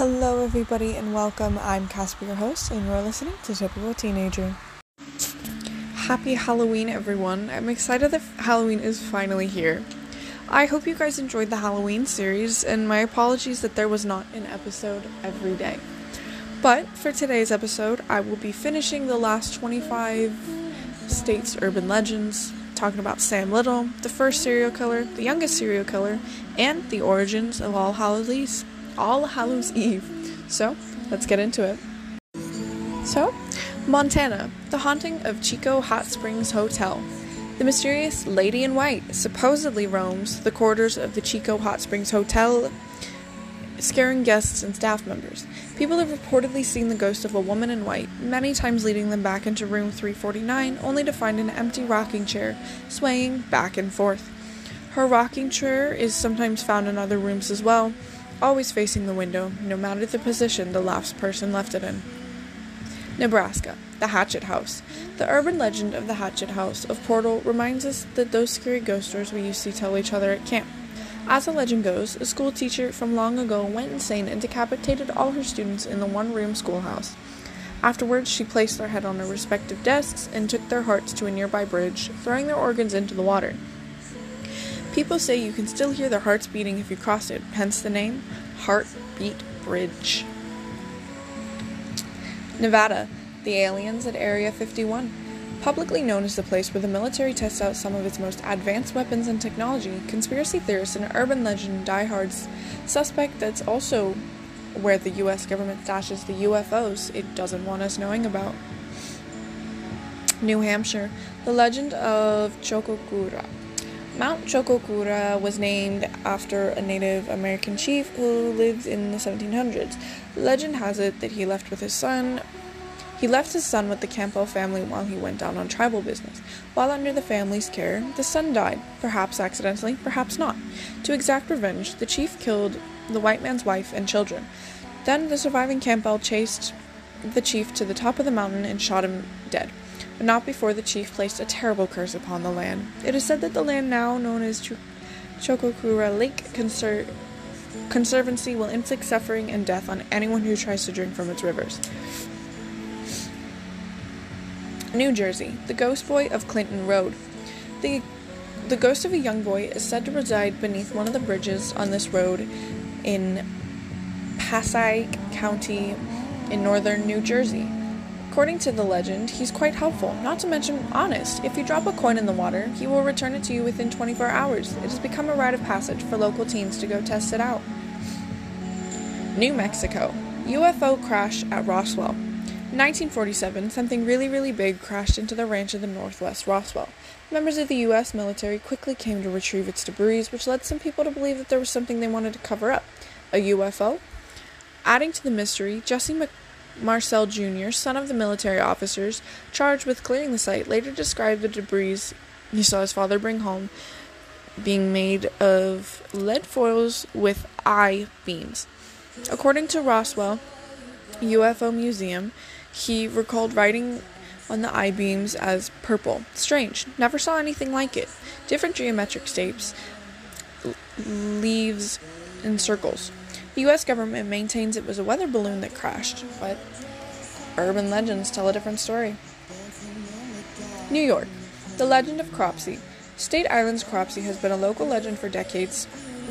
Hello, everybody, and welcome. I'm Casper, your host, and you're listening to Typical Teenager. Happy Halloween, everyone! I'm excited that Halloween is finally here. I hope you guys enjoyed the Halloween series, and my apologies that there was not an episode every day. But for today's episode, I will be finishing the last 25 states' urban legends, talking about Sam Little, the first serial killer, the youngest serial killer, and the origins of All Hallows All Hallows Eve. So, let's get into it. So, Montana, the haunting of Chico Hot Springs Hotel. The mysterious Lady in White supposedly roams the corridors of the Chico Hot Springs Hotel, scaring guests and staff members. People have reportedly seen the ghost of a woman in white, many times leading them back into room 349, only to find an empty rocking chair swaying back and forth. Her rocking chair is sometimes found in other rooms as well, always facing the window, no matter the position the last person left it in. Nebraska, the Hatchet House. The urban legend of the Hatchet House of Portal reminds us that those scary ghost stories we used to tell each other at camp. As the legend goes, a school teacher from long ago went insane and decapitated all her students in the one room schoolhouse. Afterwards, she placed their head on their respective desks and took their hearts to a nearby bridge, throwing their organs into the water. People say you can still hear their hearts beating if you cross it, hence the name Heartbeat Bridge. Nevada, the aliens at Area 51. Publicly known as the place where the military tests out some of its most advanced weapons and technology, conspiracy theorists and urban legend diehards suspect that's also where the US government stashes the UFOs it doesn't want us knowing about. New Hampshire, the legend of Chocorua. Mount Chocorua was named after a Native American chief who lived in the 1700s. Legend has it that he left with his son he left his son with the Campbell family while he went down on tribal business. While under the family's care, the son died, perhaps accidentally, perhaps not. To exact revenge, the chief killed the white man's wife and children. Then the surviving Campbell chased the chief to the top of the mountain and shot him dead. But not before the chief placed a terrible curse upon the land. It is said that the land now known as Ch- Chocorua Lake Conser- Conservancy will inflict suffering and death on anyone who tries to drink from its rivers. New Jersey, the ghost boy of Clinton Road. The, the ghost of a young boy is said to reside beneath one of the bridges on this road in Passaic County in northern New Jersey. According to the legend, he's quite helpful, not to mention honest. If you drop a coin in the water, he will return it to you within 24 hours. It has become a rite of passage for local teens to go test it out. New Mexico UFO crash at Roswell. 1947, something really, really big crashed into the ranch of the Northwest Roswell. Members of the U.S. military quickly came to retrieve its debris, which led some people to believe that there was something they wanted to cover up a UFO. Adding to the mystery, Jesse Mc- Marcel Jr., son of the military officers charged with clearing the site, later described the debris he saw his father bring home being made of lead foils with I beams. According to Roswell UFO Museum, he recalled writing on the I beams as purple. Strange, never saw anything like it. Different geometric shapes, leaves, and circles. The US government maintains it was a weather balloon that crashed, but urban legends tell a different story. New York. The legend of Cropsey. Staten Island's Cropsey has been a local legend for decades,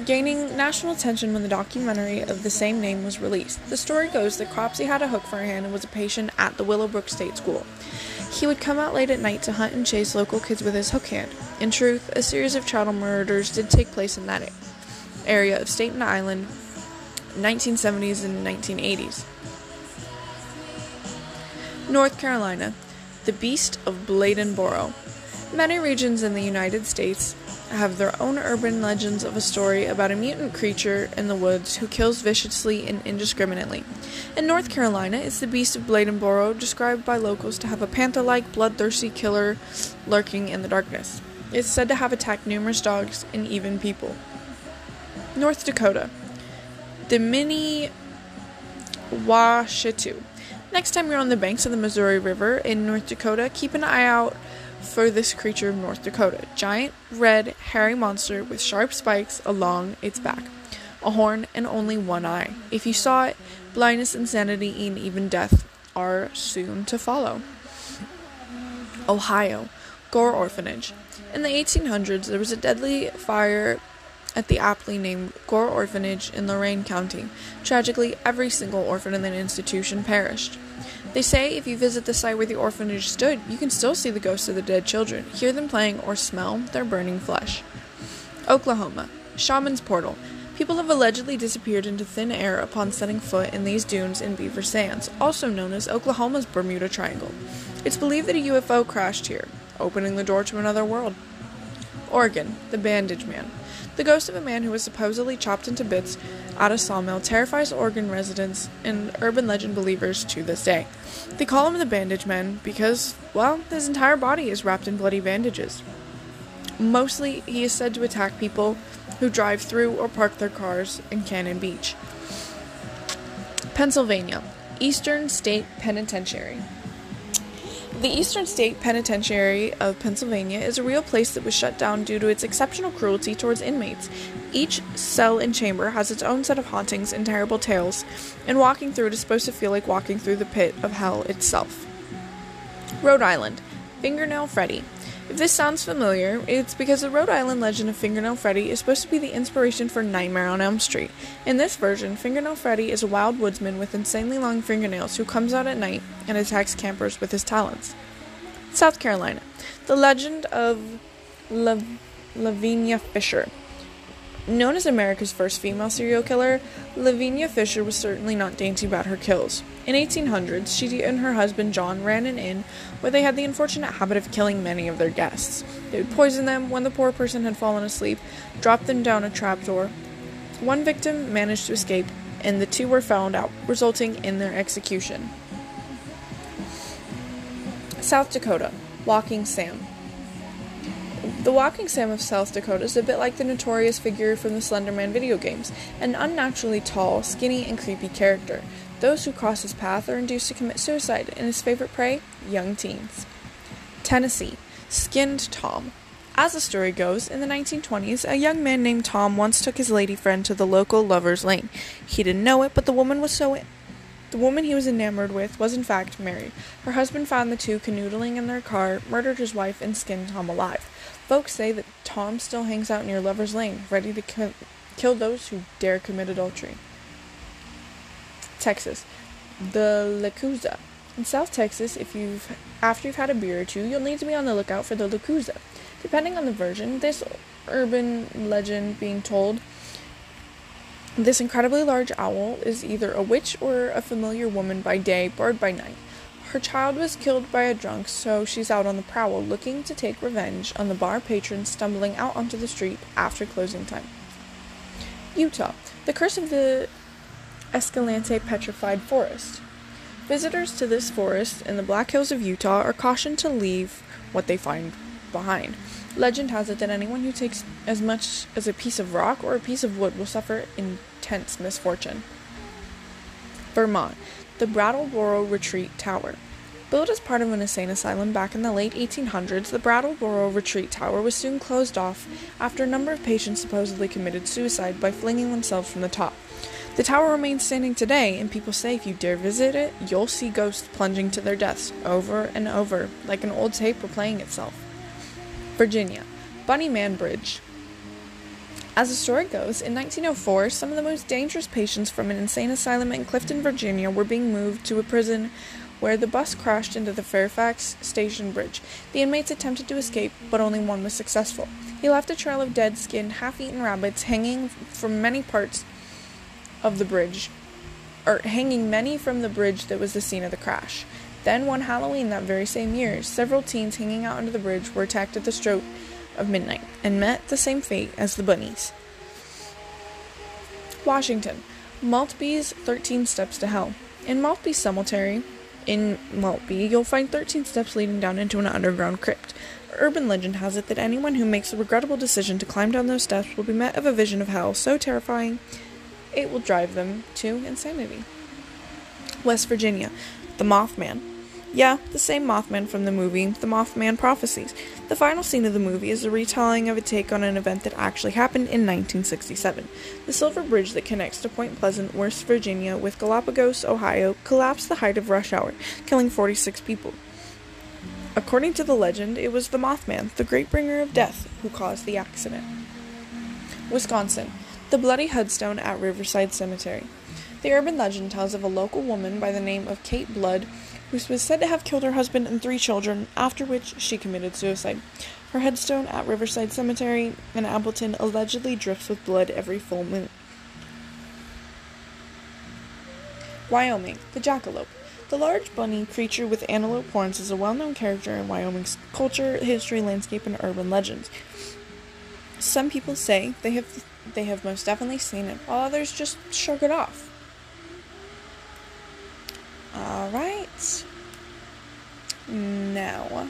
gaining national attention when the documentary of the same name was released. The story goes that Cropsey had a hook for a hand and was a patient at the Willowbrook State School. He would come out late at night to hunt and chase local kids with his hook hand. In truth, a series of child murders did take place in that area of Staten Island 1970s and 1980s. North Carolina, the Beast of Bladenboro. Many regions in the United States have their own urban legends of a story about a mutant creature in the woods who kills viciously and indiscriminately. In North Carolina, it's the beast of Bladenboro, described by locals to have a panther like, bloodthirsty killer lurking in the darkness. It's said to have attacked numerous dogs and even people. North Dakota. The Mini Washitu. Next time you're on the banks of the Missouri River in North Dakota, keep an eye out for this creature of North Dakota giant, red, hairy monster with sharp spikes along its back. a horn, and only one eye. If you saw it, blindness, insanity, and even death are soon to follow. Ohio, Gore Orphanage. In the 1800s, there was a deadly fire at the aptly named Gore Orphanage in Lorain County. Tragically, every single orphan in the institution perished. They say if you visit the site where the orphanage stood, you can still see the ghosts of the dead children, hear them playing, or smell their burning flesh. Oklahoma. Shaman's Portal. People have allegedly disappeared into thin air upon setting foot in these dunes in Beaver Sands, also known as Oklahoma's Bermuda Triangle. It's believed that a UFO crashed here, opening the door to another world. Oregon. The Bandage Man. The ghost of a man who was supposedly chopped into bits at a sawmill terrifies Oregon residents and urban legend believers to this day. They call him the Bandage Man because, well, his entire body is wrapped in bloody bandages. Mostly, he is said to attack people who drive through or park their cars in Cannon Beach. Pennsylvania, Eastern State Penitentiary. The Eastern State Penitentiary of Pennsylvania is a real place that was shut down due to its exceptional cruelty towards inmates. Each cell and chamber has its own set of hauntings and terrible tales, and walking through it is supposed to feel like walking through the pit of hell itself. Rhode Island, Fingernail Freddy. If this sounds familiar, it's because the Rhode Island legend of Fingernail Freddy is supposed to be the inspiration for Nightmare on Elm Street. In this version, Fingernail Freddy is a wild woodsman with insanely long fingernails who comes out at night and attacks campers with his talons. South Carolina. The legend of La- Lavinia Fisher. Known as America's first female serial killer, Lavinia Fisher was certainly not dainty about her kills. In 1800s, she and her husband John ran an inn where they had the unfortunate habit of killing many of their guests. They would poison them when the poor person had fallen asleep, drop them down a trapdoor. One victim managed to escape, and the two were found out, resulting in their execution. South Dakota, Walking Sam. The Walking Sam of South Dakota is a bit like the notorious figure from the Slenderman video games, an unnaturally tall, skinny, and creepy character. Those who cross his path are induced to commit suicide, and his favorite prey? Young teens. Tennessee, Skinned Tom. As the story goes, in the 1920s, a young man named Tom once took his lady friend to the local lover's lane. He didn't know it, but the woman was so the woman he was enamored with was in fact married. Her husband found the two canoodling in their car, murdered his wife, and skinned Tom alive. Folks say that Tom still hangs out near Lover's Lane, ready to ki- kill those who dare commit adultery. Texas, the Yakuza. In South Texas, if you've after you've had a beer or two, you'll need to be on the lookout for the Yakuza. Depending on the version, this urban legend being told this incredibly large owl is either a witch or a familiar woman by day, bird by night. Her child was killed by a drunk, so she's out on the prowl looking to take revenge on the bar patrons stumbling out onto the street after closing time. Utah. The curse of the Escalante Petrified Forest. Visitors to this forest in the Black Hills of Utah are cautioned to leave what they find behind. Legend has it that anyone who takes as much as a piece of rock or a piece of wood will suffer intense misfortune. Vermont, the Brattleboro Retreat Tower. Built as part of an insane asylum back in the late 1800s, the Brattleboro Retreat Tower was soon closed off after a number of patients supposedly committed suicide by flinging themselves from the top. The tower remains standing today, and people say if you dare visit it, you'll see ghosts plunging to their deaths over and over, like an old tape replaying itself. Virginia, Bunny Man Bridge. As the story goes, in 1904, some of the most dangerous patients from an insane asylum in Clifton, Virginia, were being moved to a prison where the bus crashed into the Fairfax Station Bridge. The inmates attempted to escape, but only one was successful. He left a trail of dead skinned, half eaten rabbits hanging from many parts of the bridge, or hanging many from the bridge that was the scene of the crash. Then, one Halloween that very same year, several teens hanging out under the bridge were attacked at the stroke of midnight and met the same fate as the bunnies. Washington, Maltby's 13 Steps to Hell. In Maltby Cemetery, in Maltby, you'll find 13 steps leading down into an underground crypt. Urban legend has it that anyone who makes the regrettable decision to climb down those steps will be met of a vision of hell so terrifying it will drive them to insanity. West Virginia, the Mothman. Yeah, the same Mothman from the movie The Mothman Prophecies. The final scene of the movie is a retelling of a take on an event that actually happened in 1967. The Silver Bridge that connects to Point Pleasant, West Virginia, with Gallipolis, Ohio, collapsed the height of rush hour, killing 46 people. According to the legend, it was the Mothman, the great bringer of death, who caused the accident. Wisconsin. The bloody headstone at Riverside Cemetery. The urban legend tells of a local woman by the name of Kate Blood who was said to have killed her husband and three children, after which she committed suicide. Her headstone at Riverside Cemetery in Appleton allegedly drips with blood every full moon. Wyoming, the jackalope. The large bunny creature with antelope horns is a well known character in Wyoming's culture, history, landscape, and urban legends. Some people say they have they have most definitely seen it, while others just shrug it off. Alright. Now,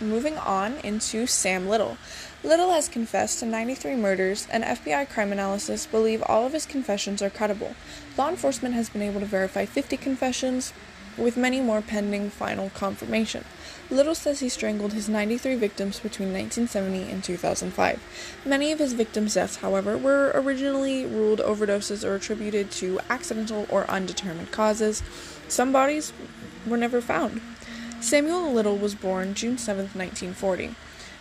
moving on into Sam Little. Little has confessed to 93 murders, and FBI crime analysis believe all of his confessions are credible. Law enforcement has been able to verify 50 confessions, with many more pending final confirmation. Little says he strangled his 93 victims between 1970 and 2005. Many of his victims' deaths, however, were originally ruled overdoses or attributed to accidental or undetermined causes. Some bodies were never found. Samuel Little was born June 7, 1940.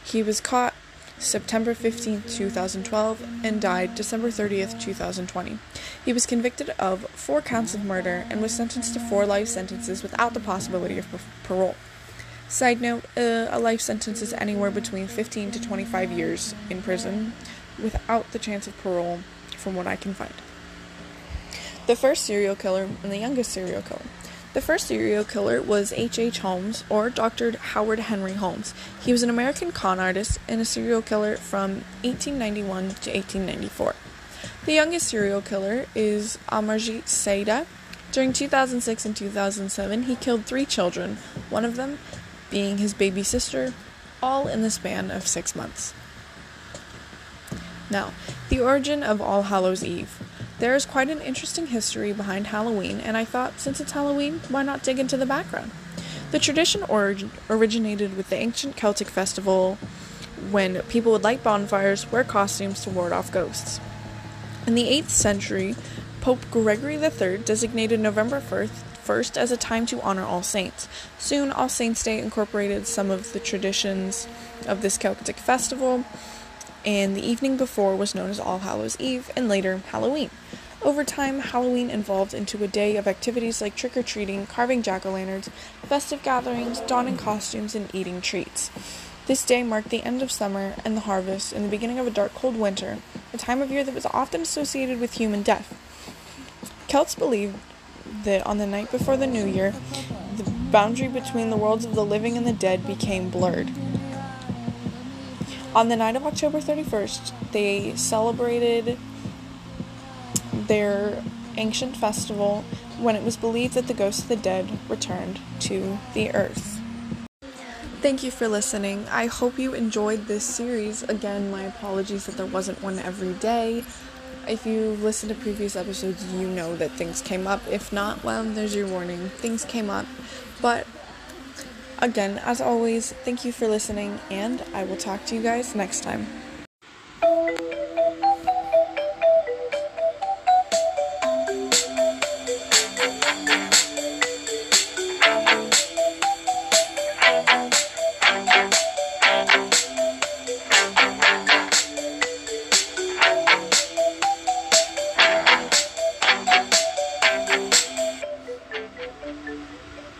He was caught September 15, 2012, and died December 30, 2020. He was convicted of four counts of murder and was sentenced to four life sentences without the possibility of parole. Side note uh, a life sentence is anywhere between 15 to 25 years in prison without the chance of parole, from what I can find. The first serial killer and the youngest serial killer. The first serial killer was H. H. Holmes, or Dr. Howard Henry Holmes. He was an American con artist and a serial killer from 1891 to 1894. The youngest serial killer is Amarjit Saida. During 2006 and 2007, he killed three children, one of them being his baby sister, all in the span of six months. Now, the origin of All Hallows Eve. There is quite an interesting history behind Halloween, and I thought since it's Halloween, why not dig into the background? The tradition orig- originated with the ancient Celtic festival when people would light bonfires, wear costumes to ward off ghosts. In the 8th century, Pope Gregory III designated November 1st as a time to honor All Saints. Soon, All Saints' Day incorporated some of the traditions of this Celtic festival, and the evening before was known as All Hallows Eve and later Halloween. Over time, Halloween evolved into a day of activities like trick or treating, carving jack o' lanterns, festive gatherings, donning costumes, and eating treats. This day marked the end of summer and the harvest and the beginning of a dark, cold winter, a time of year that was often associated with human death. Celts believed that on the night before the new year, the boundary between the worlds of the living and the dead became blurred. On the night of October 31st, they celebrated their ancient festival when it was believed that the ghosts of the dead returned to the earth. Thank you for listening. I hope you enjoyed this series. Again, my apologies that there wasn't one every day. If you listened to previous episodes, you know that things came up. If not, well, there's your warning. Things came up. But again, as always, thank you for listening, and I will talk to you guys next time.